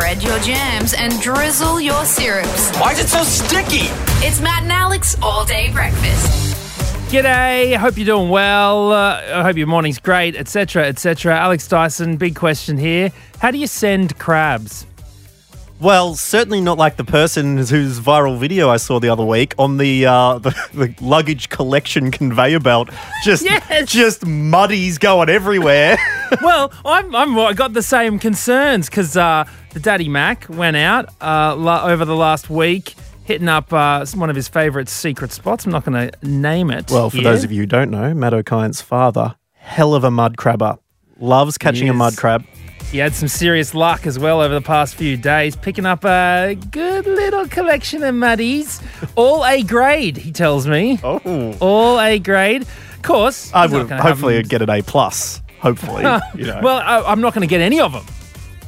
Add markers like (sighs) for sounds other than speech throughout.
Spread your jams and drizzle your syrups. Why is it so sticky? It's Matt and Alex all day breakfast. G'day, I hope you're doing well. Uh, I hope your morning's great, etc., etc. Alex Dyson, big question here. How do you send crabs? Well, certainly not like the person whose viral video I saw the other week on the uh, (laughs) the, the luggage collection conveyor belt. Just Yes. just muddies going everywhere. (laughs) well, I'm, I'm I got the same concerns because uh, the Daddy Mac went out uh, la- over the last week, hitting up uh, one of his favourite secret spots. I'm not going to name it. well, for those of you who don't know, Matt Okine's father, hell of a mud crabber, loves catching a mud crab. He had some serious luck as well over the past few days, picking up a good little collection of muddies. All A grade, he tells me. Oh, All A grade. Of course. I would hopefully get an A plus. Hopefully, (laughs) you know. Well, I, I'm not going to get any of them.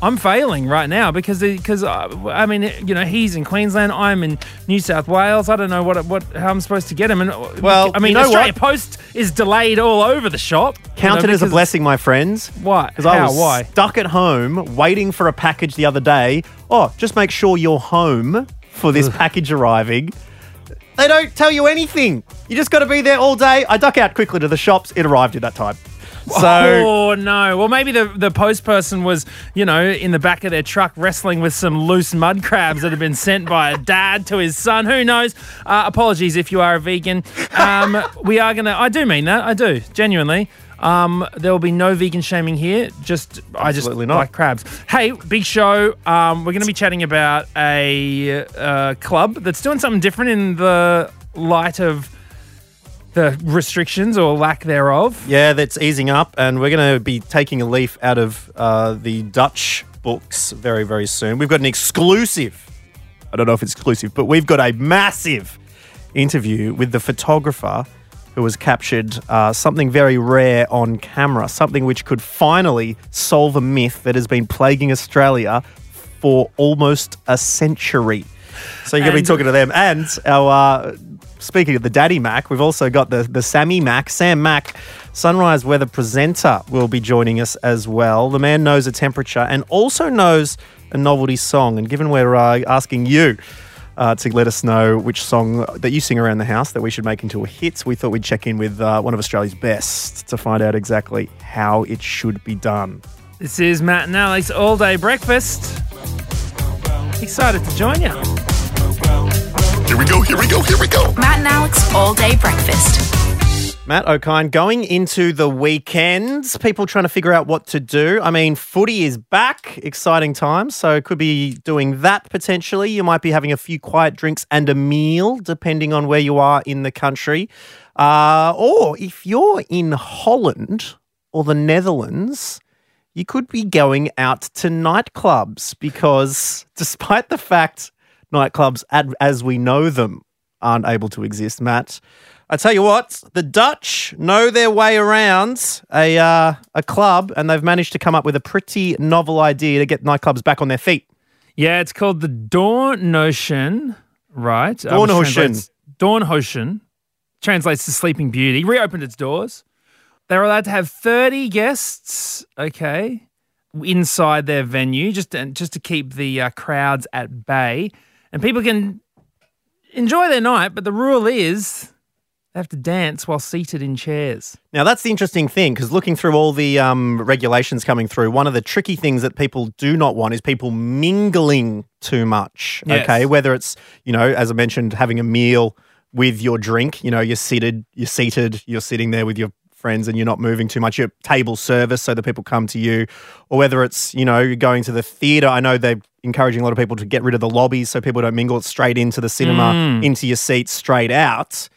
I'm failing right now because because uh, I mean you know he's in Queensland, I'm in New South Wales. I don't know what what how I'm supposed to get him. And uh, Well, I mean you know Australia what? Post is delayed all over the shop. you know, as a blessing, my friends. Why? Because I was Why? stuck at home waiting for a package the other day. Oh, just make sure you're home for this package arriving. They don't tell you anything. You just got to be there all day. I duck out quickly to the shops. It arrived at that time. So (laughs) oh no! Well, maybe the the post person was, you know, in the back of their truck wrestling with some loose mud crabs that had been sent by a dad to his son. Who knows? Uh, apologies if you are a vegan. Um, (laughs) we are gonna. I do mean that. I do genuinely. Um, there will be no vegan shaming here. Just I just Absolutely not. like crabs. Hey, big show. Um, we're going to be chatting about a uh, club that's doing something different in the light of the restrictions or lack thereof. yeah, that's easing up, and we're going to be taking a leaf out of uh, the Dutch books very, very soon. We've got an exclusive. I don't know if it's exclusive, but we've got a massive interview with the photographer who has captured uh, something very rare on camera, something which could finally solve a myth that has been plaguing Australia for almost a century. So you're going to be talking to them. And our, uh, speaking of the Daddy Mac, we've also got the, the Sammy Mac, Sam Mac, sunrise weather presenter, will be joining us as well. The man knows a temperature and also knows a novelty song. And given we're uh, asking you, uh, to let us know which song that you sing around the house that we should make into a hit. We thought we'd check in with uh, one of Australia's best to find out exactly how it should be done. This is Matt and Alex All Day Breakfast. Excited to join you. Here we go, here we go, here we go. Matt and Alex all day breakfast. Matt Okine, going into the weekends, people trying to figure out what to do. I mean, footy is back, exciting times, so could be doing that potentially. You might be having a few quiet drinks and a meal, depending on where you are in the country. Uh, or if you're in Holland or the Netherlands, you could be going out to nightclubs because (laughs) despite the fact nightclubs ad- as we know them aren't able to exist, Matt, I tell you what, the Dutch know their way around a uh, a club, and they've managed to come up with a pretty novel idea to get nightclubs back on their feet. Yeah, it's called the Dawn Notion, right? Doornotion. translates- Dawn translates to Sleeping Beauty. Reopened its doors. They're allowed to have 30 guests, okay, inside their venue, just to, just to keep the uh, crowds at bay. And people can enjoy their night, but the rule is they have to dance while seated in chairs. Now that's the interesting thing because looking through all the um, regulations coming through, one of the tricky things that people do not want is people mingling too much. Yes. Okay, whether it's you know, as I mentioned, having a meal with your drink. You know, you're seated, you're seated, you're sitting there with your friends, and you're not moving too much. Your table service, so that people come to you, or whether it's you know, you're going to the theatre. I know they're encouraging a lot of people to get rid of the lobbies so people don't mingle straight into the cinema, into your seats, straight out.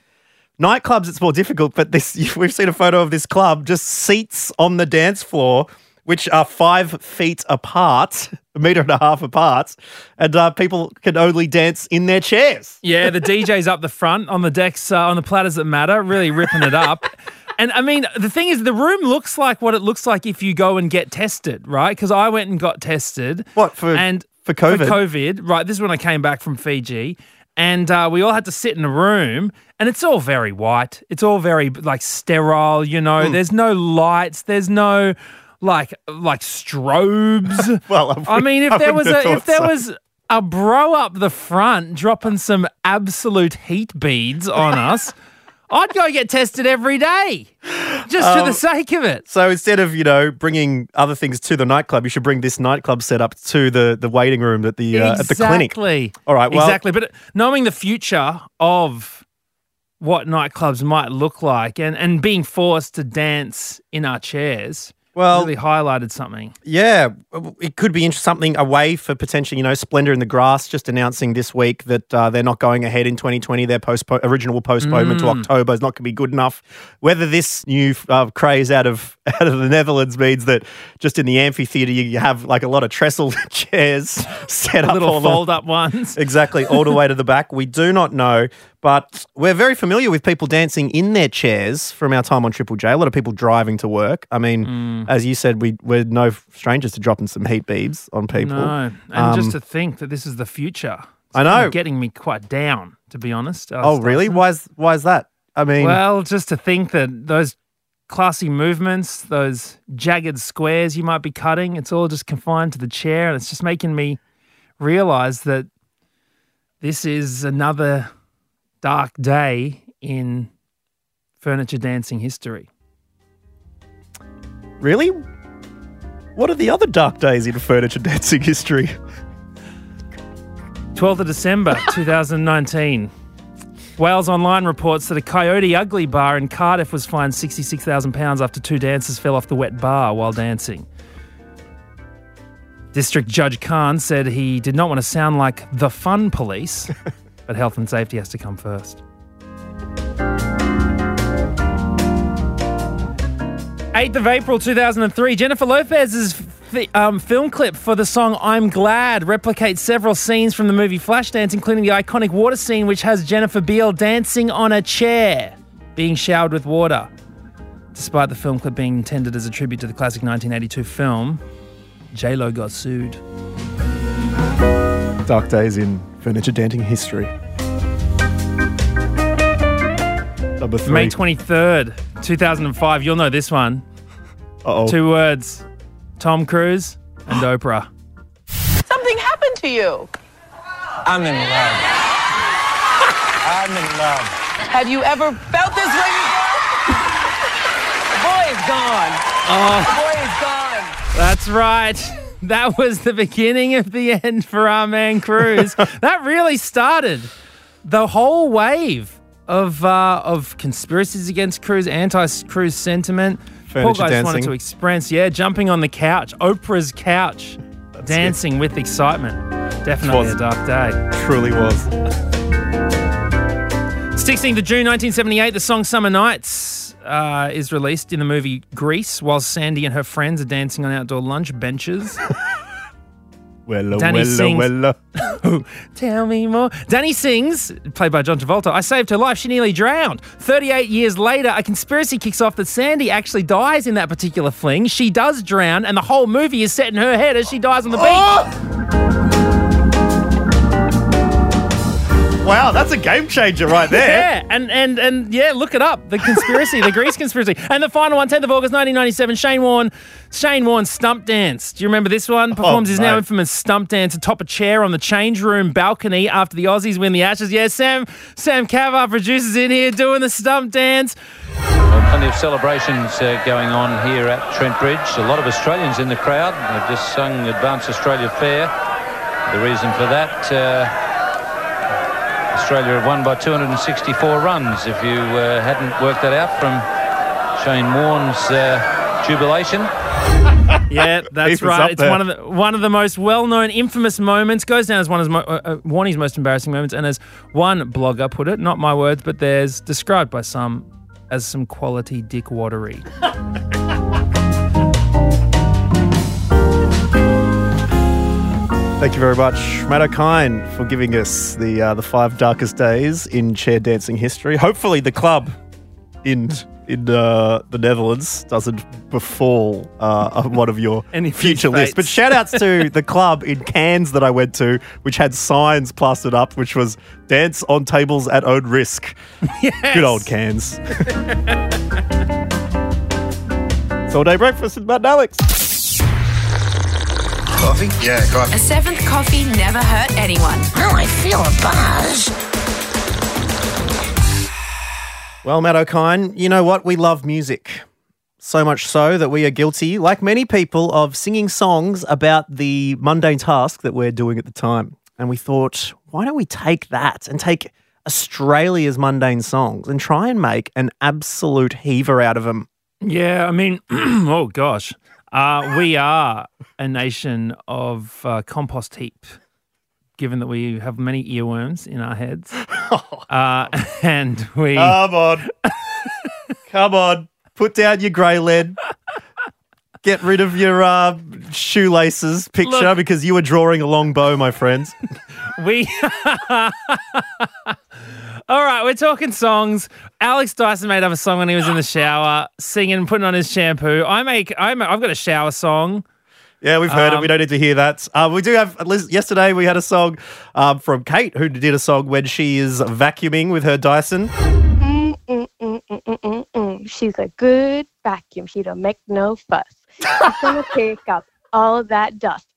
Nightclubs, it's more difficult, but this (laughs) we've seen a photo of this club, just seats on the dance floor, which are five feet apart, a meter and a half apart, and uh, people can only dance in their chairs. Yeah, the DJ's up the front on the decks, uh, on the platters that matter, really ripping it up. (laughs) And I mean, the thing is, the room looks like what it looks like if you go and get tested, right? Because I went and got tested. What, for- and for COVID? For COVID, right? This is when I came back from Fiji, and uh, we all had to sit in a room, and it's all very white. It's all very like sterile, you know. Hmm. There's no lights. There's no like like strobes. (laughs) Well, I I mean, if I there was a if there so. was a bro up the front dropping some absolute heat beads on us, (laughs) I'd go get tested every day just Um, for the sake of it. So instead of you know bringing other things to the nightclub, you should bring this nightclub setup to the the waiting room at the uh, at the clinic. Exactly. All right, well- exactly. But knowing the future of what nightclubs might look like, and and being forced to dance in our chairs, Well- really highlighted something. Yeah, it could be something away for potentially, you know, Splendor in the Grass just announcing this week that uh, they're not going ahead in 2020. Their postpo- original postponement to October is not going to be good enough. Whether this new uh, craze out of (laughs) out of the Netherlands means that just in the amphitheater you have like a lot of trestle (laughs) chairs set up, Little fold up ones. (laughs) Exactly, all the way to the back. We do not know, but we're very familiar with people dancing in their chairs from our time on Triple J. A lot of people driving to work. I mean, Mm. as you said, we, we're no strangers to dropping some heat beads on people. No, and just to think that this is the future. it's Um, I know. kind of getting me quite down, to be honest. Oh, really? Why is, why is that? I mean, Well, just to think that those classy movements, those jagged squares you might be cutting, it's all just confined to the chair. And it's just making me realize that this is another dark day in furniture dancing history. really? What are the other dark days in furniture dancing history? 12th of December (laughs) 2019. Wales Online reports that a Coyote Ugly bar in Cardiff was fined £66,000 after two dancers fell off the wet bar while dancing. District Judge Khan said he did not want to sound like the fun police, (laughs) but health and safety has to come first. 8th of April 2003, Jennifer Lopez's um, film clip for the song I'm Glad replicates several scenes from the movie Flashdance, including the iconic water scene, which has Jennifer Beal dancing on a chair, being showered with water. Despite the film clip being intended as a tribute to the classic 1982 film, J-Lo got sued. Dark days in furniture dancing history. Number three. May 23rd, 2005, you'll know this one. Uh-oh. Two words, Tom Cruise and (gasps) Oprah. Something happened to you. I'm in love. I'm in love. Have you ever felt this way before? the boy is gone. The boy is gone. That's right. That was the beginning of the end for our man Cruise. (laughs) that really started the whole wave of uh, of conspiracies against Cruise, anti-Cruise sentiment. Poor Furniture guy just wanted to express, yeah, jumping on the couch, Oprah's couch, dancing with excitement. Definitely Was- a dark day. Truly was. 16th of June 1978, the song Summer Nights uh, is released in the movie Grease while Sandy and her friends are dancing on outdoor lunch benches. (laughs) Well, Danny well, sings- well. (laughs) Tell me more. Danny sings, played by John Travolta, I saved her life. She nearly drowned. 38 years later, a conspiracy kicks off that Sandy actually dies in that particular fling. She does drown, and the whole movie is set in her head as she dies on the beach. Wow, that's a game changer right there. (laughs) Yeah, and and and yeah, look it up. The conspiracy, the Grease conspiracy, and the final one, 10th of August, 1997. Shane Warne, Shane Warne stump dance. Do you remember this one? Performs his now infamous stump dance atop a chair on the change room balcony after the Aussies win the Ashes. Yeah, Sam Sam Cavar produces in here doing the stump dance. Well, plenty of celebrations uh, going on here at Trent Bridge. A lot of Australians in the crowd. They've just sung Advance Australia Fair. The reason for that, uh, Australia have won by 264 runs. If you uh, hadn't worked that out from Shane Warne's uh, jubilation. (laughs) Yeah, (laughs) that's right. It's there. one of the one of the most well-known, infamous moments. Goes down as one of mo- uh, uh, Warnie's most embarrassing moments, and as one blogger put it, not my words, but theirs, described by some as some quality dick watery. (laughs) Thank you very much, Matt Okine, for giving us the uh, the five darkest days in chair dancing history. Hopefully, the club in in uh, the Netherlands doesn't befall uh, one of your (laughs) Any future future lists. But shout outs to (laughs) the club in Cairns that I went to, which had signs plastered up, which was dance on tables at own risk. Good old Cairns. (laughs) All day breakfast with Matt and Alex. Coffee? Yeah, coffee. A seventh coffee never hurt anyone. Oh, I feel a buzz. Well, Matt Okine, you know what? We love music. So much so that we are guilty, like many people, of singing songs about the mundane task that we're doing at the time. And we thought, why don't we take that and take Australia's mundane songs and try and make an absolute heaver out of them? Yeah, I mean, (clears throat) oh gosh, uh, we are a nation of uh, compost heap. Given that we have many earworms in our heads, (laughs) uh, (laughs) and we Come on. (laughs) Come on. Put down your grey lead. Get rid of your uh, shoelaces picture Look. because you were drawing a long bow, my friends. We. All right, we're talking songs. Alex Dyson made up a song when he was in the shower, singing, putting on his shampoo. I make. I'm. I've got a shower song. Yeah, we've heard it. Um, We don't need to hear that. Uh, we do have. at least Yesterday, we had a song um, from Kate who did a song when she is vacuuming with her Dyson. Mm, mm, mm, mm, mm, mm, mm. She's a good vacuum. She don't make no fuss. She's gonna (laughs) pick up all that dust.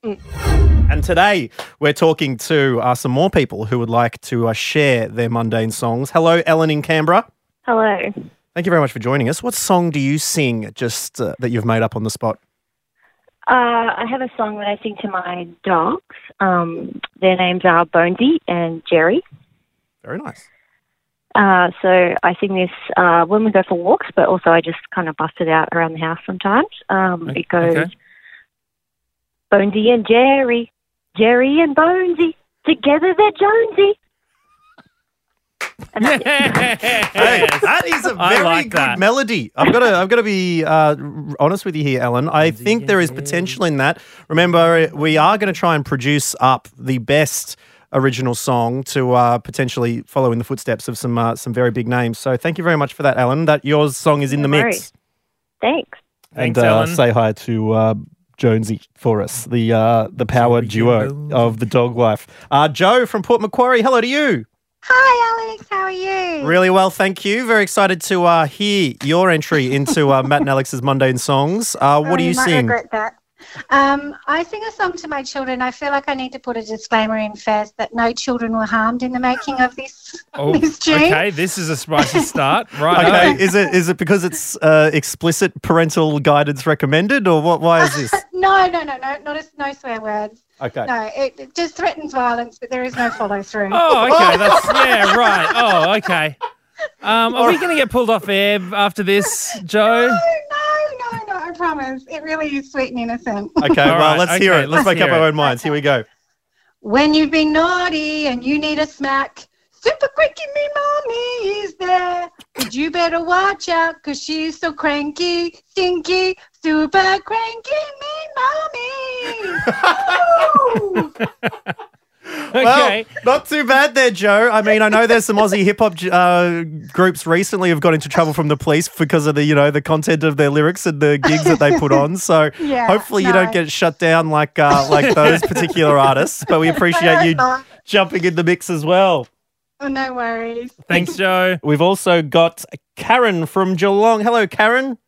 And today, we're talking to uh, some more people who would like to uh, share their mundane songs. Hello, Ellen in Canberra. Hello. Thank you very much for joining us. What song do you sing just uh, that you've made up on the spot? Uh, I have a song that I sing to my dogs. Um, their names are Bonesy and Jerry. Very nice. Uh, so I sing this uh, when we go for walks, but also I just kind of bust it out around the house sometimes. Um, it goes Okay. Bonesy and Jerry, Jerry and Bonesy, together they're Jonesy. And that's it. Hey, that is a (laughs) I very like good that. melody. I've got to, I've got to be uh, honest with you here, Ellen. I think there is potential in that. Remember, we are going to try and produce up the best original song to uh, potentially follow in the footsteps of some uh, some very big names. So thank you very much for that, Ellen. That your song is in the mix. worries. Thanks. Thanks, and uh, Ellen. say hi to uh, Jonesy for us, the uh, the power duo of the dog life. Uh, Joe from Port Macquarie. Hello to you. Hi, Alex. How are you? Really well, thank you. Very excited to uh, hear your entry into uh, Matt and Alex's mundane songs. Uh, what Oh, do you might sing? regret that. Um, I sing a song to my children. I feel like I need to put a disclaimer in first that no children were harmed in the making of this Oh, (laughs) this tune. okay, this is a spicy start. (laughs) Right. Okay, is it is it because it's uh, explicit parental guidance recommended, or what? Why is this? No, no, no, no, not a, no swear words. Okay. No, it, it just threatens violence, but there is no follow through. Oh, okay. (laughs) That's yeah, right. Oh, okay. Um, are we going to get pulled off air after this, Joe? No, no, no, no, I promise. It really is sweet and innocent. Okay, All well, right, let's hear it. Let's, let's make up hear our own minds. Here we go. When you've been naughty and you need a smack, super quickie me mommy is there. But you better watch out because she's so cranky, stinky, super cranky me mommy. Ooh. (laughs) Okay. Well, not too bad there, Joe. I mean, I know there's some Aussie hip hop uh, groups recently have got into trouble from the police because of the, you know, the content of their lyrics and the gigs that they put on. So (laughs) Yeah, hopefully you don't get shut down like uh, like those particular artists. But we (laughs) appreciate you not. jumping in the mix as well. Oh, no worries. Thanks, Joe. We've also got Karen from Geelong. Hello, Karen.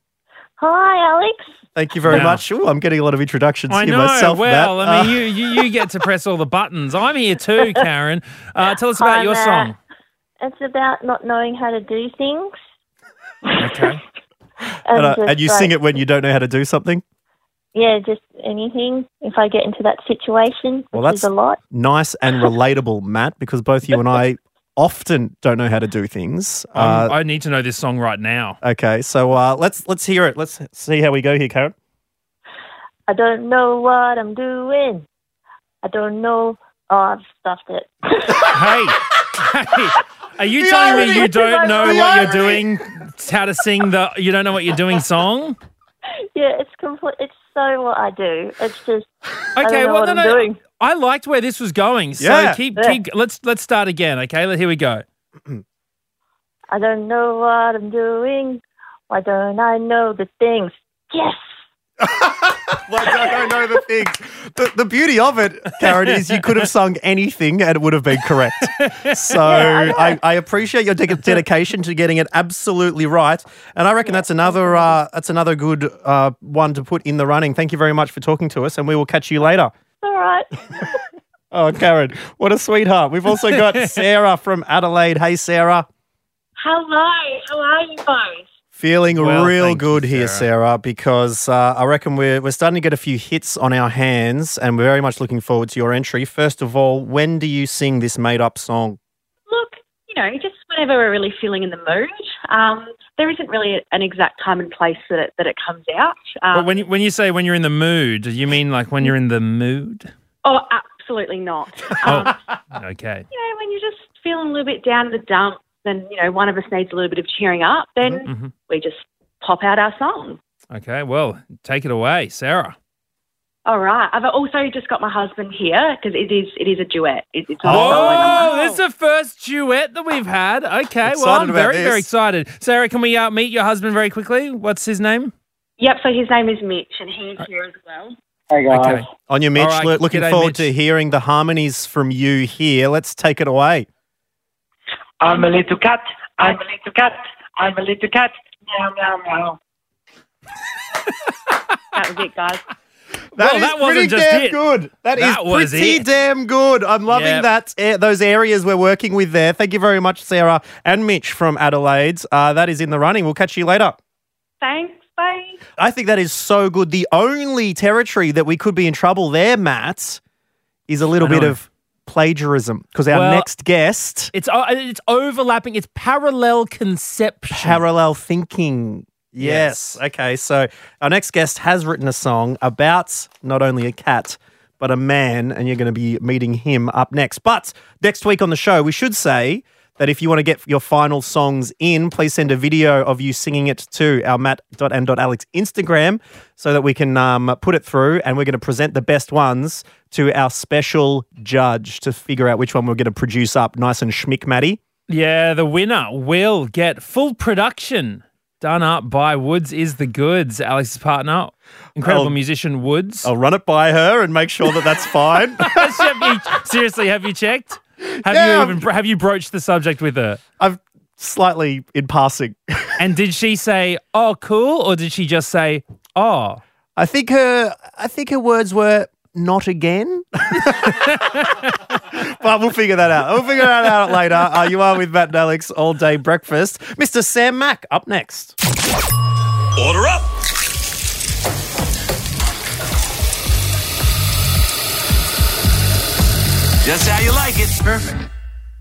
Hi, Alex. Thank you very Wow. much. Ooh, I'm getting a lot of introductions I here know. myself. well, Matt. I mean, Uh, you, you you get to press all the buttons. I'm here too, (laughs) Karen. Uh, tell us about Hi, your Matt. song. It's about not knowing how to do things. Okay. (laughs) and, uh, and you like, sing it when you don't know how to do something. Yeah, just anything. If I get into that situation, Well, which is that's- a lot. nice and relatable, Matt, because both you and I (laughs) often don't know how to do things. Um, Uh, I need to know this song right now. okay, so uh, let's let's hear it. Let's see how we go here, Karen. I don't know what I'm doing. I don't know. Oh, I've stuffed it. (laughs) Hey, hey, are you The telling irony! me you don't know The what you're irony! doing? How to sing the you don't know what you're doing song? (laughs) yeah, it's complete. It's so what I do. It's just I Okay, don't know well, what no, I'm no, doing. I liked where this was going. So Yeah. keep Yeah. keep. Let's let's start again. Okay, Let- here we go. I don't know what I'm doing. Why don't I know the things? Yes. Well, I don't know the things. The, the beauty of it, Karen, is you could have sung anything and it would have been correct. So I, I appreciate your de- dedication to getting it absolutely right, and I reckon that's another uh, that's another good uh, one to put in the running. Thank you very much for talking to us, and we will catch you later. All right. (laughs) Oh, Karen, what a sweetheart. We've also got (laughs) Sarah from Adelaide. Hey, Sarah. Hello, how are you both? Feeling Well, real thank you, good here, Sarah, because uh, I reckon we're, we're starting to get a few hits on our hands, and we're very much looking forward to your entry. First of all, when do you sing this made up song? Look, you know, just whenever we're really feeling in the mood. Um, there isn't really an exact time and place that it, that it comes out. Um, But when you, when you say when you're in the mood, do you mean like when you're in the mood? oh, absolutely not. (laughs) Um, Okay. you know, when you're just feeling a little bit down in the dumps, and you know, one of us needs a little bit of cheering up, then Mhm. we just pop out our song. Okay. Well, take it away, Sarah. All right. I've also just got my husband here because it is it is a duet. It, it's not a solo number. Oh, this is the first duet that we've had. Okay. well, I'm very, this. very excited. Sarah, can we uh, meet your husband very quickly? What's his name? Yep. So his name is Mitch, and he's here as well. Hey guys. Okay. On your Mitch, All right, loo- looking g'day, forward Mitch. to hearing the harmonies from you here. Let's take it away. I'm a little cat. I'm a little cat. I'm a little cat. Meow meow meow. (laughs) That was it, guys. Well, is that wasn't pretty just damn it. good. That is That was pretty it. damn good. I'm loving Yep. that eh, those areas we're working with there. Thank you very much, Sarah and Mitch from Adelaide. Uh, that is in the running. We'll catch you later. Thanks. Bye. I think that is so good. The only territory that we could be in trouble there, Matt, is a little bit of plagiarism because our Well- next guest, It's uh, it's overlapping. It's parallel conception. parallel thinking. Yes. Yes. Okay. So our next guest has written a song about not only a cat, but a man, and you're going to be meeting him up next. But next week on the show, we should say that if you want to get your final songs in, please send a video of you singing it to our matt.and.alex Instagram so that we can um, put it through and we're going to present the best ones to our special judge to figure out which one we're going to produce up nice and schmick-matty. Yeah, the winner will get full production done up by Woods is the Goods, Alex's partner, incredible I'll- musician Woods. I'll run it by her and make sure that that's fine. (laughs) Seriously, have you checked? Have Yeah, you I'm- even have you broached the subject with her? I've slightly in passing. (laughs) And did she say, "Oh, cool," or did she just say, "Oh"? I think her I think her words were not again. (laughs) but we'll figure that out. We'll figure that out later. Uh, you are with Matt and Alex all day breakfast. Mr. Sam Mac up next. Order up. Just how you like it. Perfect.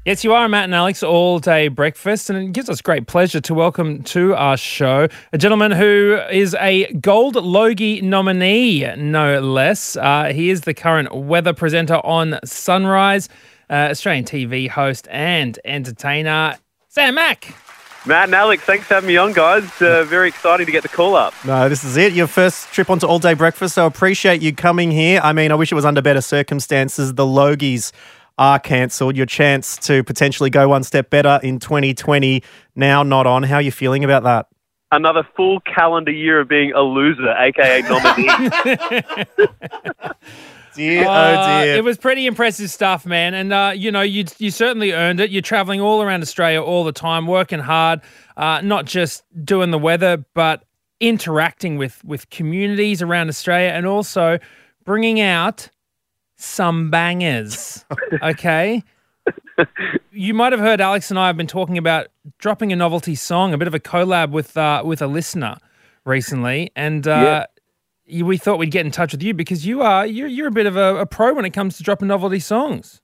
Yes, you are Matt and Alex all day breakfast, and it gives us great pleasure to welcome to our show a gentleman who is a Gold Logie nominee, no less. Uh, he is the current weather presenter on Sunrise, uh, Australian TV host and entertainer, Sam Mac. Matt and Alex, thanks for having me on, guys. Uh, very exciting to get the call up. No, this is it. Your first trip onto all day breakfast. So appreciate you coming here. I mean, I wish it was under better circumstances. The Logies are cancelled. Your chance to potentially go one step better in 2020 now not on. How are you feeling about that? Another full calendar year of being a loser, aka (laughs) nominee. (laughs) Dear, Uh, oh dear. It was pretty impressive stuff, man. And, uh, you know, you, you certainly earned it. You're traveling all around Australia all the time, working hard, uh, not just doing the weather, but interacting with, with communities around Australia and also bringing out some bangers. (laughs) Okay. you might have heard Alex and I have been talking about dropping a novelty song, a bit of a collab with uh, with a listener recently, and uh, you- we thought we'd get in touch with you because you are you're you're a bit of a, a pro when it comes to dropping novelty songs.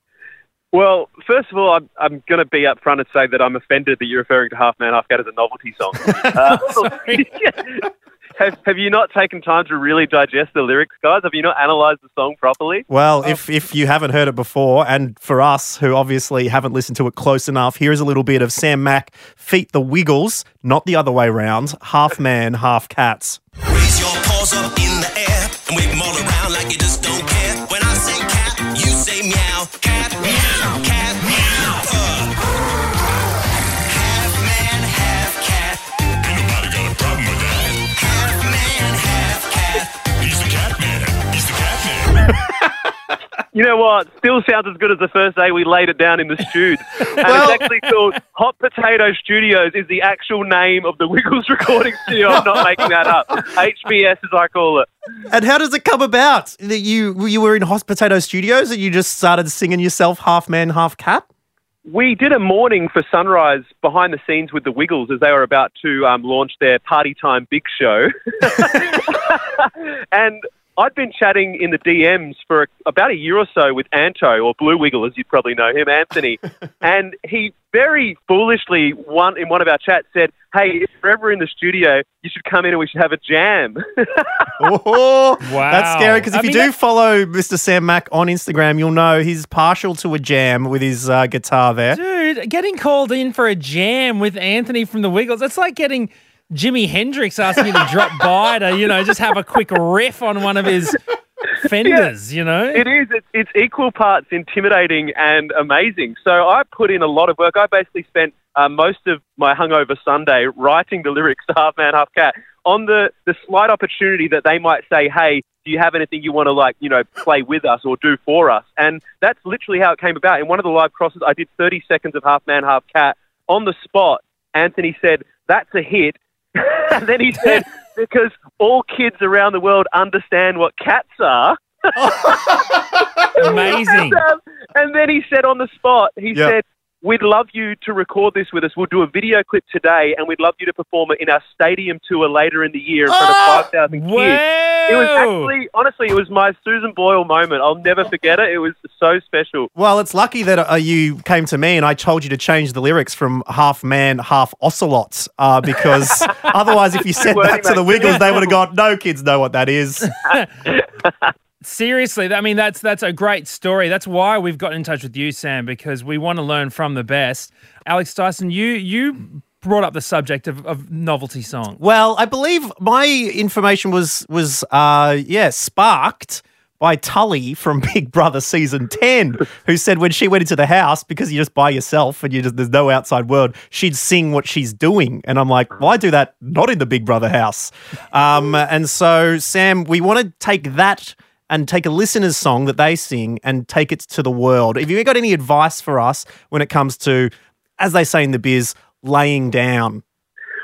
well, first of all, I'm, I'm going to be upfront and say that I'm offended that you're referring to Half Man, Half Cat as a novelty song. (laughs) Uh, (laughs) (laughs) have, have you not taken time to really digest the lyrics, guys? Have you not analysed the song properly? Well, if, if you haven't heard it before, and for us who obviously haven't listened to it close enough, here is a little bit of Sam Mac, Feet the Wiggles, not the other way round, half man, half cats. Paws up in the air and wave them all around like you just don't care. When I say cat, you say meow. Cat, meow, You know what? Still sounds as good as the first day we laid it down in the studs. (laughs) And Well- it's actually called Hot Potato Studios is the actual name of the Wiggles (laughs) recording studio. I'm not making that up. HBS as I call it. And how does it come about that you you were in Hot Potato Studios and you just started singing yourself half man, half cat? We did a morning for Sunrise behind the scenes with the Wiggles as they were about to um, launch their Party Time Big Show. (laughs) and I'd been chatting in the DMs for about a year or so with Anto, or Blue Wiggle, as you probably know him, Anthony. (laughs) and he very foolishly, one in one of our chats, said, Hey, if you're ever in the studio, you should come in and we should have a jam. (laughs) (laughs) Oh, Wow. That's scary because if I you mean, do that- follow Mr. Sam Mac on Instagram, you'll know he's partial to a jam with his uh, guitar there. Dude, getting called in for a jam with Anthony from the Wiggles, it's like getting Jimi Hendrix asking you to drop (laughs) by to, you know, just have a quick riff on one of his fenders, you know? It is. It's, it's equal parts intimidating and amazing. So I put in a lot of work. I basically spent uh, most of my hungover Sunday writing the lyrics to Half Man, Half Cat on the, the slight opportunity that they might say, hey, do you have anything you want to, like, you know, play with us or do for us? And that's literally how it came about. In one of the live crosses, I did 30 seconds of Half Man, Half Cat. On the spot, Anthony said, that's a hit. (laughs) and then he said, because all kids around the world understand what cats are. (laughs) Amazing. And, (laughs) um, and then he said on the spot, he Yep. said, We'd love you to record this with us. We'll do a video clip today, and we'd love you to perform it in our stadium tour later in the year in front Oh, of 5,000 kids. It was actually, honestly, it was my Susan Boyle moment. I'll never forget it. It was so special. Well, it's lucky that uh, you came to me and I told you to change the lyrics from half man, half ocelot, uh, because (laughs) otherwise, if you said that to the. Wiggles, they would have gone, no kids know what that is. (laughs) (laughs) Seriously, I mean that's that's a great story. That's why we've gotten in touch with you, Sam, because we want to learn from the best. Alex Dyson, you you brought up the subject of, of novelty song. Well, I believe my information was was uh yeah sparked by Tully from (laughs) Big Brother season ten, who said when she went into the house because you're just by yourself and you just there's no outside world, she'd sing what she's doing, and I'm like, well, I do that not in the Big Brother house, um, and so Sam, we want to take that. And take a listener's song that they sing and take it to the world. Have you got any advice for us when it comes to, as they say in the biz, laying down?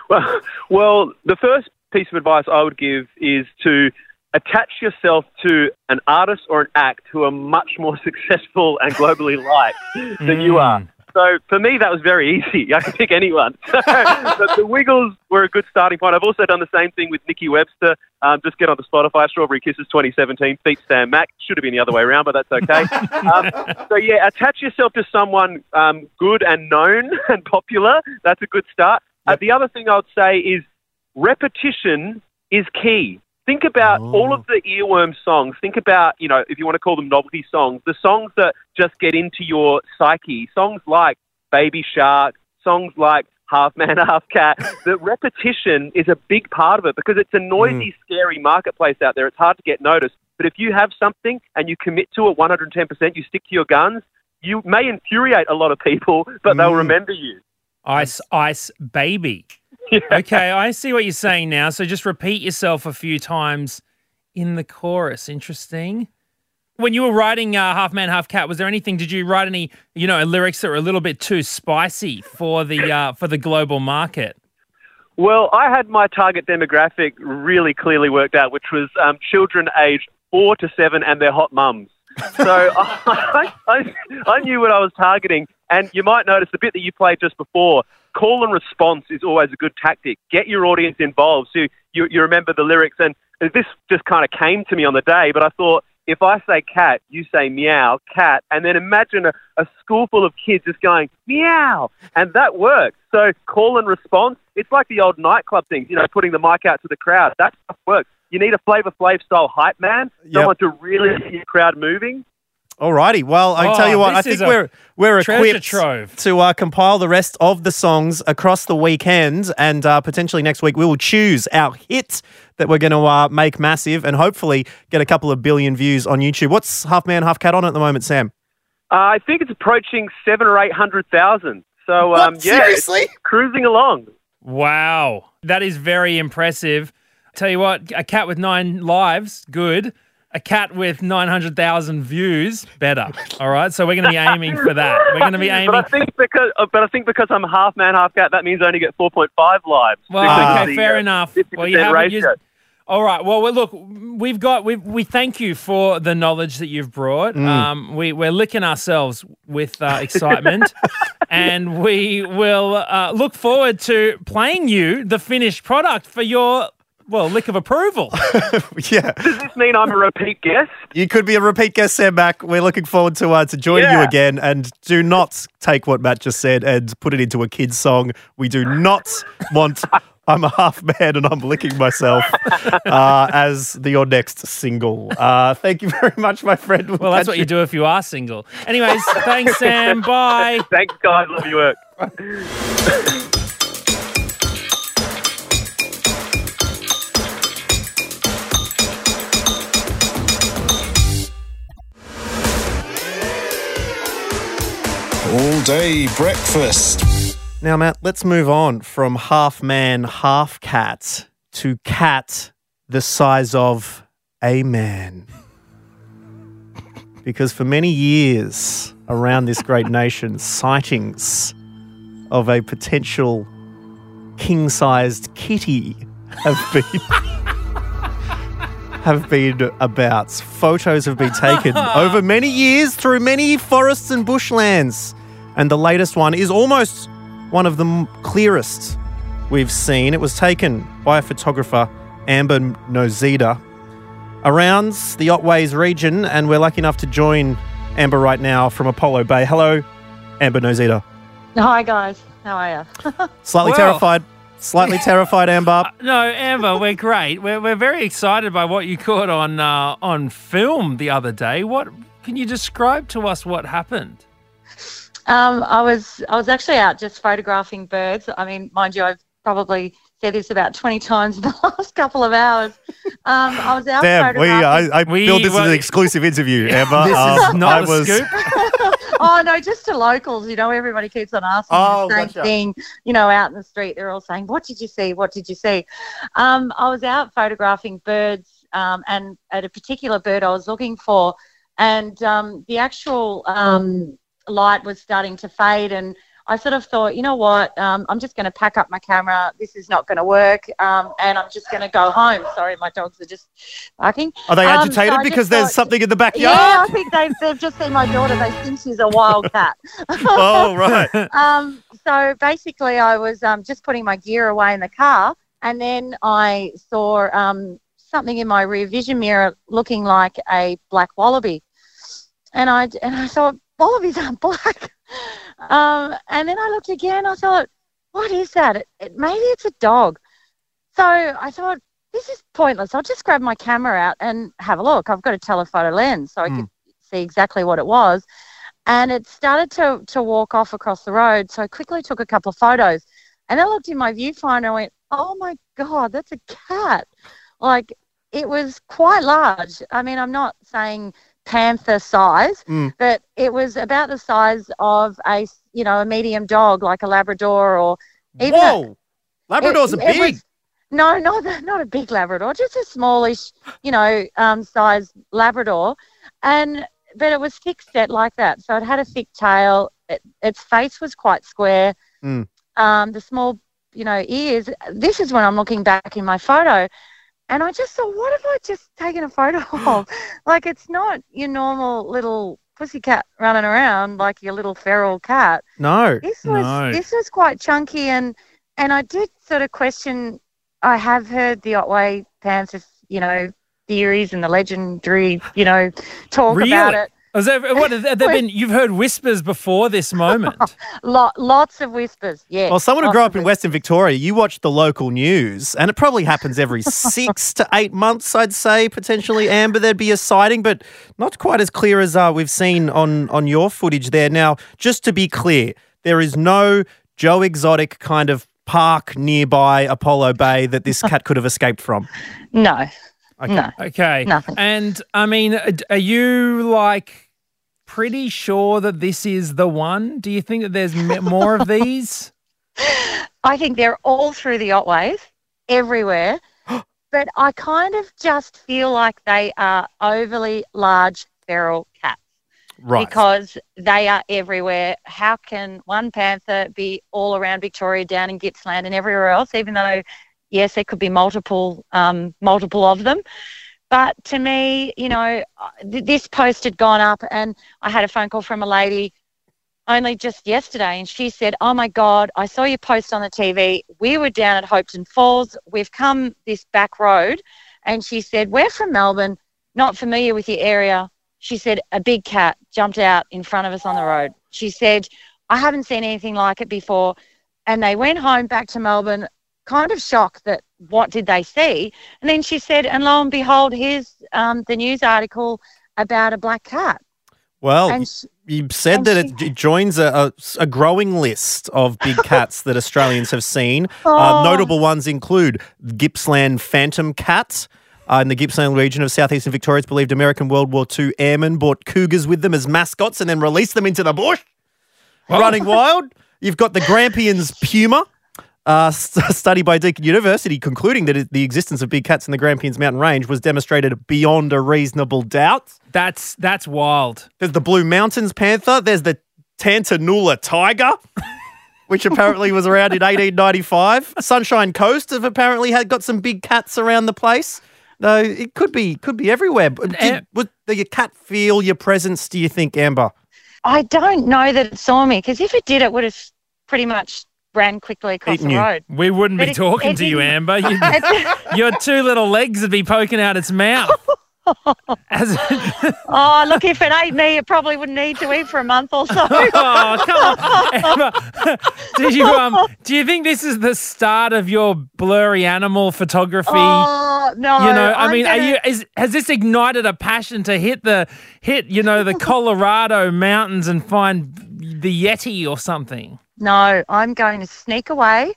Well, (laughs) well, the first piece of advice I would give is to attach yourself to an artist or an act who are much more (laughs) successful and globally liked than you mm. are. So for me, that was very easy. (laughs) I could pick anyone. (laughs) but the Wiggles were a good starting point. I've also done the same thing with Nikki Webster. Um, just get onto Spotify, Strawberry Kisses 2017, feat Sam Mac. Should have been the other way around, but that's okay. (laughs) um, so yeah, attach yourself to someone um, good and known and popular. That's a good start. Uh, the other thing I would say is repetition is key. Think about all oh. of the earworm songs. Think about, you know, if you want to call them novelty songs, the songs that just get into your psyche. Songs like Baby Shark, songs like Half Man, (laughs) Half Cat. The repetition is a big part of it because it's a noisy, mm. scary marketplace out there. It's hard to get noticed. But if you have something and you commit to it 110%, you stick to your guns, you may infuriate a lot of people, but they'll mm. remember you. Ice Ice Baby. (laughs) Okay, I see what you're saying now. So just repeat yourself a few times in the chorus. Interesting. When you were writing uh, Half Man, Half Cat, was there anything? Did you write any, you know, lyrics that were a little bit too spicy for the uh, for the global market? Well, I had my target demographic really clearly worked out, which was um, children aged four to seven and their hot mums. So (laughs) (laughs) I, I, I knew what I was targeting. And you might notice the bit that you played just before, call and response is always a good tactic. Get your audience involved so you, you remember the lyrics. And this just kind of came to me on the day, but I thought, if I say cat, you say meow, cat, and then imagine a, a school full of kids just going meow, and that works. So call and response, it's like the old nightclub things, you know, putting the mic out to the crowd. That stuff works. You need a Flavor Flav style hype man, someone to really get your crowd moving. Alrighty. Well, I Oh, tell you what, I think we're we're equipped trove. to uh, compile the rest of the songs across the weekend, and uh, potentially next week we will choose our hit that we're going to uh, make massive, and hopefully get a couple of billion views on YouTube. What's Half Man, Half Cat on at the moment, Sam? Uh, I think it's approaching seven or eight hundred thousand. So um, What? yeah, it's Seriously? cruising along. Wow, that is very impressive. Tell you what, a cat with nine lives, good. A cat with 900,000 views, better. All right. So we're going to be aiming for that. We're going to be aiming. (laughs) But I think because, uh, but I think because I'm half man, half cat, that means I only get 4.5 lives. Well, okay, fair uh, enough. Well, you haven't used. All right. Well, well, look, we've got we we thank you for the knowledge that you've brought. Mm. Um, we we're licking ourselves with uh, excitement, (laughs) and we will uh, look forward to playing you the finished product for your well lick of approval. (laughs) yeah. Does this mean I'm a repeat guest? You could be a repeat guest, Sam Mac. We're looking forward to uh, to joining you again. And do not take what Matt just said and put it into a kid's song. We do not want (laughs) I'm a half man and I'm licking myself (laughs) uh, as the, your next single. Uh, thank you very much, my friend. We'll Well, that's catch what you do if you are single. Anyways, thanks, Sam. Bye. Thanks, guys. Love your work. All day breakfast. Now, Matt, let's move on from half man, half cat to cat the size of a man. (laughs) Because for many years around this great nation, sightings of a potential king sized kitty have been. Have been about. Photos have been taken (laughs) over many years through many forests and bushlands. And the latest one is almost one of the clearest we've seen. It was taken by a photographer, Amber Nozida, around the Otways region, and we're lucky enough to join Amber right now from Apollo Bay. Hello, Amber Nozida. Hi guys, how are you? (laughs) Slightly Well- terrified. Slightly (laughs) terrified, Amber. No, Amber, we're great. We're, we're very excited by what you caught on uh, on film the other day. What can you describe to us what happened? Um, I was I was actually out just photographing birds. I mean, mind you, I've probably said this about twenty times (laughs) in the last couple of hours. Um, I was out Damn, we, photographing. I, I We- feel this is well- an exclusive interview, (laughs) Amber. This is Um, not I a was, scoop. (laughs) oh no, just to locals. You know, everybody keeps on asking Oh, the same gotcha. thing. You know, out in the street, they're all saying, "What did you see? What did you see?" Um, I was out photographing birds, um, and at a particular bird I was looking for, and um, the actual um, light was starting to fade, and I sort of thought, you know what? Um, I'm just going to pack up my camera. This is not going to work, um, and I'm just going to go home. Sorry, my dogs are just barking. Are they Um, so agitated I because there's thought- something in the backyard? yeah. I think they've, they've just seen my daughter. They think she's a wild cat. oh, right. (laughs) um, so basically, I was um, just putting my gear away in the car, and then I saw um, something in my rear vision mirror looking like a black wallaby, and I and I thought wallabies aren't black. Um, and then I looked again. I thought, what is that? It, it, maybe it's a dog. So I thought, this is pointless. I'll just grab my camera out and have a look. I've got a telephoto lens, so I could see exactly what it was. And it started to, to walk off across the road. So I quickly took a couple of photos. And I looked in my viewfinder and went, oh my God, that's a cat. Like, it was quite large. I mean, I'm not saying panther size, Mm. but it was about the size of a, you know, a medium dog, like a Labrador or even a- Labradors it- are big. was- no, not the, not a big Labrador, just a smallish, you know, um, size Labrador, and but it was thick set like that. So it had a thick tail. It, its face was quite square. Mm. Um, the small, you know, ears. This is when I'm looking back in my photo, and I just thought, what have I just taken a photo (laughs) of? like it's not your normal little pussycat running around like your little feral cat No. this was No. this was quite chunky and and I did sort of question I have heard the Otway Panther, you know, theories and the legendary, you know, talk really? about it. Has there, what, have there been, (laughs) you've heard whispers before this moment. (laughs) Lot, lots of whispers. Yeah. Well, someone who grew up in Western Victoria, you watch the local news, and it probably happens every (laughs) six to eight months, I'd say, potentially, Amber, there'd be a sighting, but not quite as clear as uh, we've seen on, on your footage there. Now, just to be clear, there is no Joe Exotic kind of park nearby Apollo Bay that this cat could have escaped from. No. Okay. No. Okay. Nothing. And I mean, are you like pretty sure that this is the one? Do you think that there's more of (laughs) these? I think they're all through the Otways, everywhere. (gasps) but I kind of just feel like they are overly large feral cats Right. because they are everywhere. How can one panther be all around Victoria, down in Gippsland, and everywhere else? Even though, yes, there could be multiple, um, multiple of them. But to me, you know, th- this post had gone up, and I had a phone call from a lady only just yesterday, and she said, "Oh my God, I saw your post on the TV. We were down at Hopetoun Falls. We've come this back road," and she said, "We're from Melbourne, not familiar with your area." She said, "A big cat jumped out in front of us on the road." She said, "I haven't seen anything like it before," and they went home back to Melbourne, kind of shocked that what did they see, and then she said, "And lo and behold, here's um, the news article about a black cat." Well, y- you said that it, it joins a, a, a growing list of big (laughs) cats that Australians have seen. Uh, Oh. notable ones include Gippsland phantom cat. Uh, in the Gippsland region of southeastern Victoria, it's believed American World War II airmen brought cougars with them as mascots and then released them into the bush, running wild. You've got the Grampians puma. Uh, s- (laughs) a study by Deakin University concluding that the existence of big cats in the Grampians mountain range was demonstrated beyond a reasonable doubt. That's that's wild. There's the Blue Mountains panther. There's the Tantanoola tiger, (laughs) which apparently was around in 1895. Sunshine Coast have apparently had got some big cats around the place. Though it could be could be everywhere. But Did, would the cat feel your presence? Do you think, Amber? I don't know that it saw me because if it did, it would have pretty much ran quickly across Eaten the you. road. We wouldn't But be it- talking it to you, Amber. You, (laughs) (laughs) your two little legs would be poking out its mouth. (laughs) As- oh, look, if it ate me, it probably wouldn't need to eat for a month or so. oh, come on. Amber, do you um do you think this is the start of your blurry animal photography? Oh, no. You know, I I'm mean, are gonna- you is has this ignited a passion to hit the hit, you know, the Colorado mountains and find the Yeti or something? No, I'm going to sneak away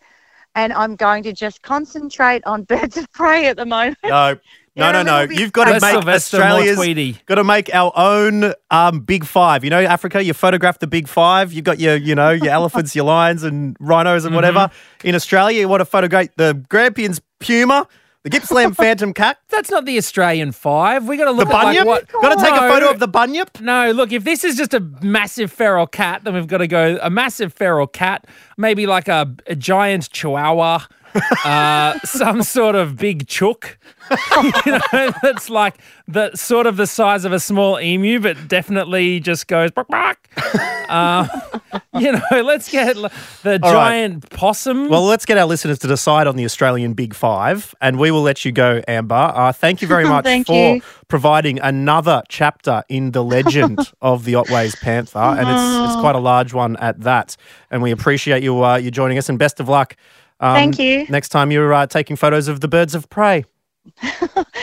and I'm going to just concentrate on (laughs) birds of prey at the moment. No. No, (laughs) no, no. You've got to make Sylvester, more Australia's got to make our own um, big five. You know, Africa. You photograph the big five. You've got your, you know, your (laughs) elephants, your lions, and rhinos, and whatever. Mm-hmm. In Australia, you want to photograph the Grampians puma, the Gippsland phantom cat. (laughs) That's not the Australian five. We got to look The at like bunyip? what. Gotta take a photo of the bunyip? No, look. If this is just a massive feral cat, then we've got to go a massive feral cat, maybe like a, a giant chihuahua, uh, (laughs) some sort of big chook. (laughs) you know, that's like the sort of the size of a small emu, but definitely just goes. Bark, bark. Uh, (laughs) you know, let's get the All right. giant possum. Well, let's get our listeners to decide on the Australian Big Five, and we will let you go, Amber. Uh, thank you very (laughs) much Thank for you. providing another chapter in the legend (laughs) of the Otways Panther, and it's it's quite a large one at that. And we appreciate you uh, you joining us, and best of luck. um, Thank you. Next time you're uh, taking photos of the birds of prey.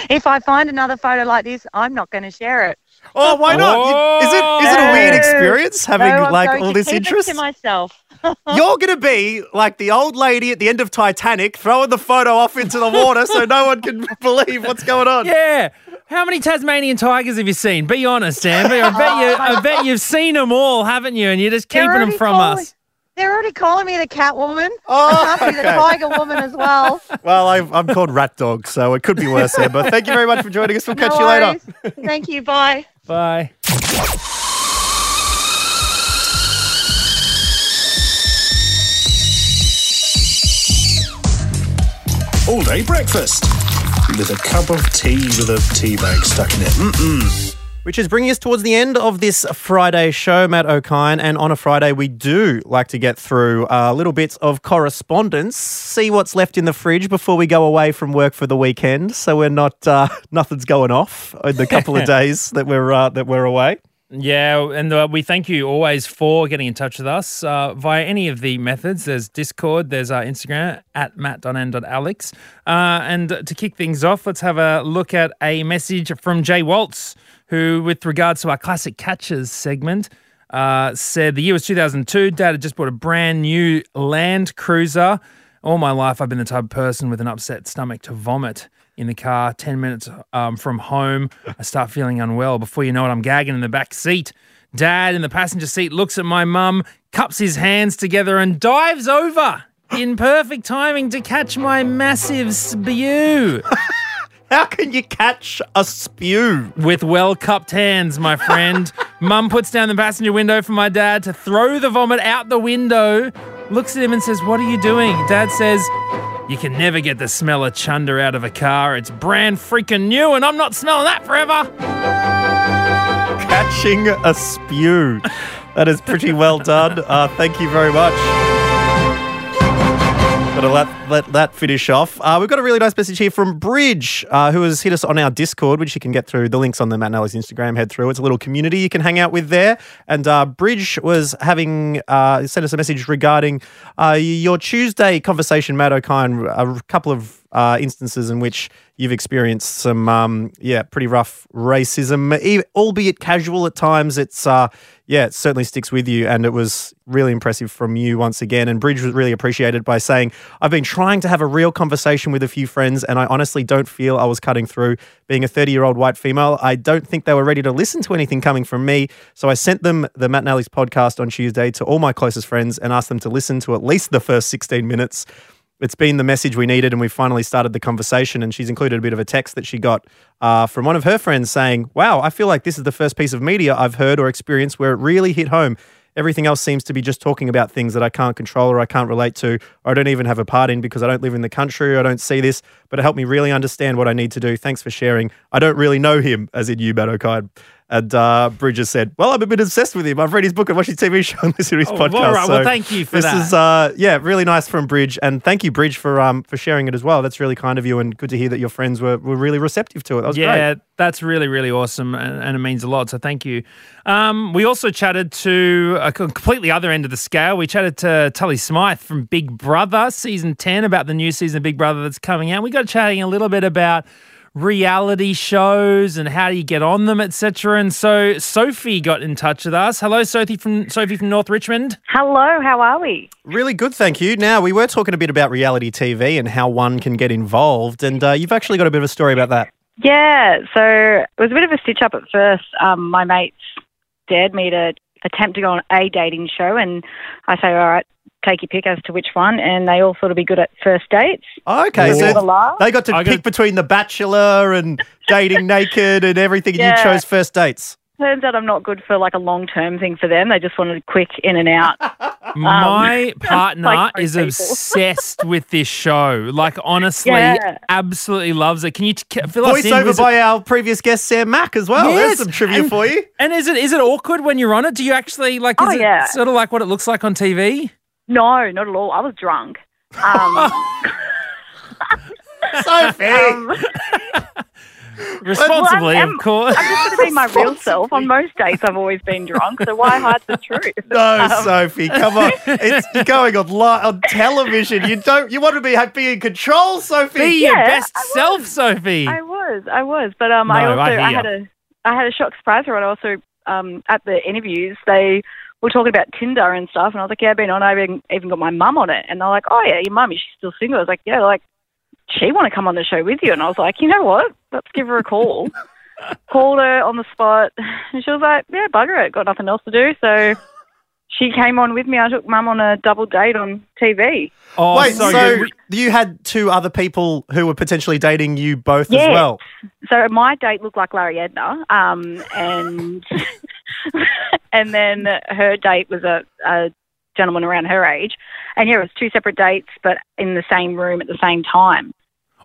If I find another photo like this, I'm not going to share it. Oh, why not? You- Is it is it a weird experience having No, I'm like going all to this keep interest? It to myself. (laughs) You're going to be like the old lady at the end of Titanic, throwing the photo off into the water so no one can (laughs) believe what's going on. Yeah. How many Tasmanian tigers have you seen? Be honest, Amber. I bet you. I bet (laughs) you've seen them all, haven't you? And you're just keeping them from calling- us. They're already calling me the cat woman. Oh, I can't be the tiger woman as well. Well, I've, I'm called Rat Dog, so it could be worse, Amber. Thank you very much for joining us. We'll catch No you later. Thank you. Bye. Bye. All day breakfast with a cup of tea with a tea bag stuck in it. Mm-mm. Which is bringing us towards the end of this Friday show, Matt Okine. And on a Friday, we do like to get through uh, little bits of correspondence, see what's left in the fridge before we go away from work for the weekend. So we're not uh, (laughs) nothing's going off in the couple of (laughs) days that we're uh, that we're away. Yeah, and uh, we thank you always for getting in touch with us uh, via any of the methods. There's Discord, there's our Instagram at matt.n.alex. Uh, and to kick things off, let's have a look at a message from Jay Waltz, who, with regards to our classic catches segment, uh, said the year was 2002. Dad had just bought a brand new Land Cruiser. All my life, I've been the type of person with an upset stomach to vomit in the car 10 minutes um, from home. I start feeling unwell. Before you know it, I'm gagging in the back seat. Dad in the passenger seat looks at my mum, cups his hands together, and dives over in perfect timing to catch my massive spew. (laughs) How can you catch a spew? With well cupped hands, my friend. (laughs) Mum puts down the passenger window for my dad to throw the vomit out the window, looks at him and says, What are you doing? Dad says, You can never get the smell of chunder out of a car. It's brand freaking new, and I'm not smelling that forever. Catching a spew. That is pretty well done. Uh, thank you very much. Gotta let, let that finish off. Uh, we've got a really nice message here from Bridge, uh, who has hit us on our Discord, which you can get through the links on the Matt and Instagram. Head through. It's a little community you can hang out with there. And uh, Bridge was having uh, sent us a message regarding uh, your Tuesday conversation, Matt Okine, a couple of uh, instances in which you've experienced some, um, yeah, pretty rough racism, e- albeit casual at times. It's, uh, yeah, it certainly sticks with you. And it was really impressive from you once again. And Bridge was really appreciated by saying, I've been trying to have a real conversation with a few friends, and I honestly don't feel I was cutting through. Being a 30 year old white female, I don't think they were ready to listen to anything coming from me. So I sent them the Matt Nally's podcast on Tuesday to all my closest friends and asked them to listen to at least the first 16 minutes it's been the message we needed, and we finally started the conversation. And she's included a bit of a text that she got uh, from one of her friends saying, Wow, I feel like this is the first piece of media I've heard or experienced where it really hit home. Everything else seems to be just talking about things that I can't control or I can't relate to, or I don't even have a part in because I don't live in the country I don't see this, but it helped me really understand what I need to do. Thanks for sharing. I don't really know him, as in you, Okine. And uh, Bridges said, Well, I'm a bit obsessed with him. I've read his book and watched his TV (laughs) show and listened to his Oh, podcast. all right. Well, thank you for that. this is uh, yeah, really nice from Bridge, and thank you, Bridge, for um for sharing it as well. That's really kind of you, and good to hear that your friends were, were really receptive to it. That was great. yeah, great. that's really, really awesome, and, and it means a lot. So thank you. Um, we also chatted to a completely other end of the scale. We chatted to Tully Smyth from Big Brother season ten about the new season of Big Brother that's coming out. We got chatting a little bit about reality shows and how do you get on them, etc. And so Sophie got in touch with us. Hello, Sophie from Sophie from North Richmond. Hello, how are we? Really good, thank you. Now we were talking a bit about reality TV and how one can get involved, and uh, you've actually got a bit of a story about that. Yeah, so it was a bit of a stitch up at first. Um, my mates dared me to attempt to go on a dating show, and I say, all right, take your pick as to which one, and they all thought to be good at first dates. Okay, so laugh. they got to I pick between The Bachelor and dating naked and everything, and Yeah. you chose first dates. Turns out I'm not good for like a long term thing for them. They just wanted a quick in and out. (laughs) My (laughs) Um, partner like is people. obsessed with this show. Like, honestly, Yeah. absolutely loves it. Can you t- fill us in? Voiceover Was it- by our previous guest Sam Mac as well. There's some trivia and- for you. And is it is it awkward when you're on it? Do you actually like? Is Oh, it yeah. sort of like what it looks like on TV? No, not at all. I was drunk. Um, (laughs) Sophie. um, (laughs) Responsibly, Well, I'm- of course. I'm just going to be my real self. On most dates, I've always been drunk, so why hide the truth? No, Um, Sophie, come on. It's (laughs) going on li- on television. You don't. You want to be be in control, Sophie. Be your Yeah, best self, Sophie. I was, I was, but um, I also I I, had a I had a shock surprise for it. Also, um, at the interviews, they were talking about Tinder and stuff, and I was like, yeah, I've been on. I even even got my mum on it, and they're like, oh yeah, your mum is she still single? I was like, yeah, like she want to come on the show with you, and I was like, you know what? Let's give her a call. (laughs) Called her on the spot, and she was like, yeah, bugger it, got nothing else to do, so. She came on with me. I took mum on a double date on TV. Oh, Wait, so so, good. you had two other people who were potentially dating you both as well. So my date looked like Larry Edna, um, and (laughs) and then her date was a, a gentleman around her age, and yeah, it was two separate dates, but in the same room at the same time,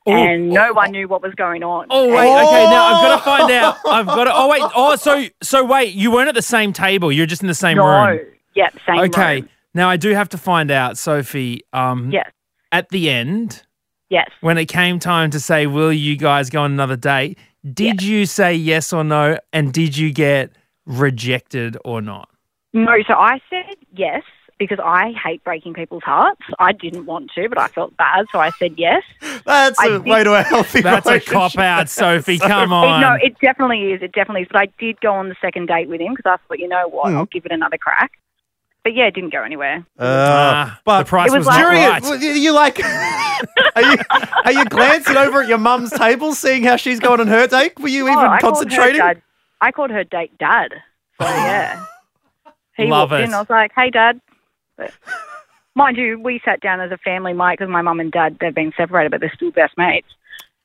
and no one knew what was going on. Oh wait, okay. Now I've got to find (laughs) out. I've got to. Oh wait. Oh, so so wait. You weren't at the same table. You're just in the same no, room. Yeah, same okay. room. Now I do have to find out, Sophie. Um, Yes, At the end, yes. when it came time to say, "Will you guys go on another date?" Did you say yes or no? And did you get rejected or not? No, so I said yes because I hate breaking people's hearts. I didn't want to, but I felt bad, so I said yes. That's I a did- way to a healthy That's a cop out, (laughs) Sophie. So- Come It- on. no, it definitely is. It definitely is. But I did go on the second date with him because I thought, you know what, Hmm. I'll give it another crack. But yeah, it didn't go anywhere. Uh, but the price It was was, like- not Julia, right. w- you like? (laughs) are you are you glancing over at your mum's table, seeing how she's going on her date? Were you even Oh, I called her concentrating? dad- I called her date dad. So yeah. (sighs) He Love walked it. in. I was like, "Hey, dad." But, mind you, we sat down as a family, Mike, because my mum and dad they've been separated, but they're still best mates.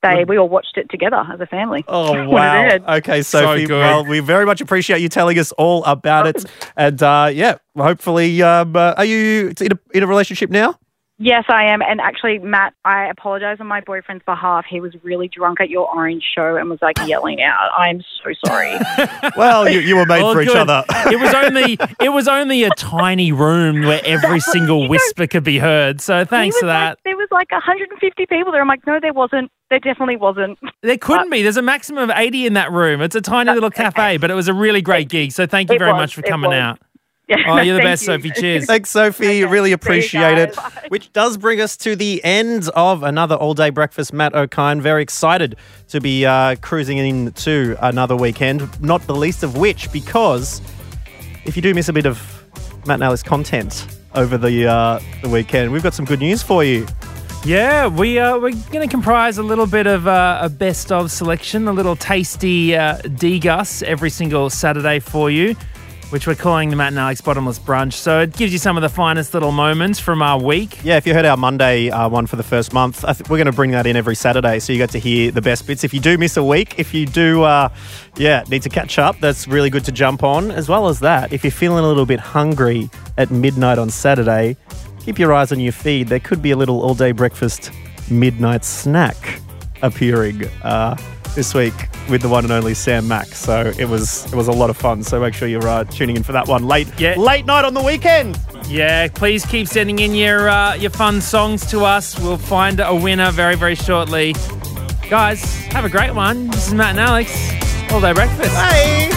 They we all watched it together as a family. Oh (laughs) wow! Okay, Sophie. good. well, we very much appreciate you telling us all about it, and uh, yeah, hopefully, um, uh, are you in a, in a relationship now? Yes, I am. And actually, Matt, I apologise on my boyfriend's behalf. He was really drunk at your Orange show and was like yelling out. I'm so sorry. (laughs) Well, you, you were made All for each other. it was only (laughs) it was only a tiny room where every single whisper could be heard. So thanks He for that. Like, there was like 150 people there. I'm like, no, there wasn't. There definitely wasn't. There couldn't uh, be. There's a maximum of 80 in that room. It's a tiny little cafe, but it was a really great gig. So thank you very was, much for coming out. Yeah, (laughs) Oh, you're the best, you. Sophie. Cheers. Thanks, Sophie. really appreciate it. Which does bring us to the end of another all day breakfast. Matt Okine, very excited to be uh, cruising into another weekend, not the least of which because if you do miss a bit of Matt and Alex content over the, uh, the weekend, we've got some good news for you. Yeah, we uh, we're going to comprise a little bit of uh, a best of selection, a little tasty uh, degus every single Saturday for you, which we're calling the Matt and Alex Bottomless Brunch. So it gives you some of the finest little moments from our week. Yeah, if you heard our Monday uh, one for the first month, I th- we're going to bring that in every Saturday, so you get to hear the best bits. If you do miss a week, if you do, uh, yeah, need to catch up, that's really good to jump on. As well as that, if you're feeling a little bit hungry at midnight on Saturday, keep your eyes on your feed. There could be a little all-day breakfast midnight snack appearing uh, this week with the one and only Sam Mac. So it was it was a lot of fun. So make sure you're uh, tuning in for that one late Yeah. late night on the weekend. Yeah, please keep sending in your uh, your fun songs to us. We'll find a winner very very shortly. Guys, have a great one. This is Matt and Alex. All day breakfast. Bye.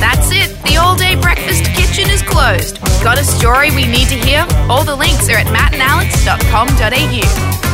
That's it. The all day breakfast kitchen is closed. Got a story we need to hear? All the links are at mattandalex.com.au.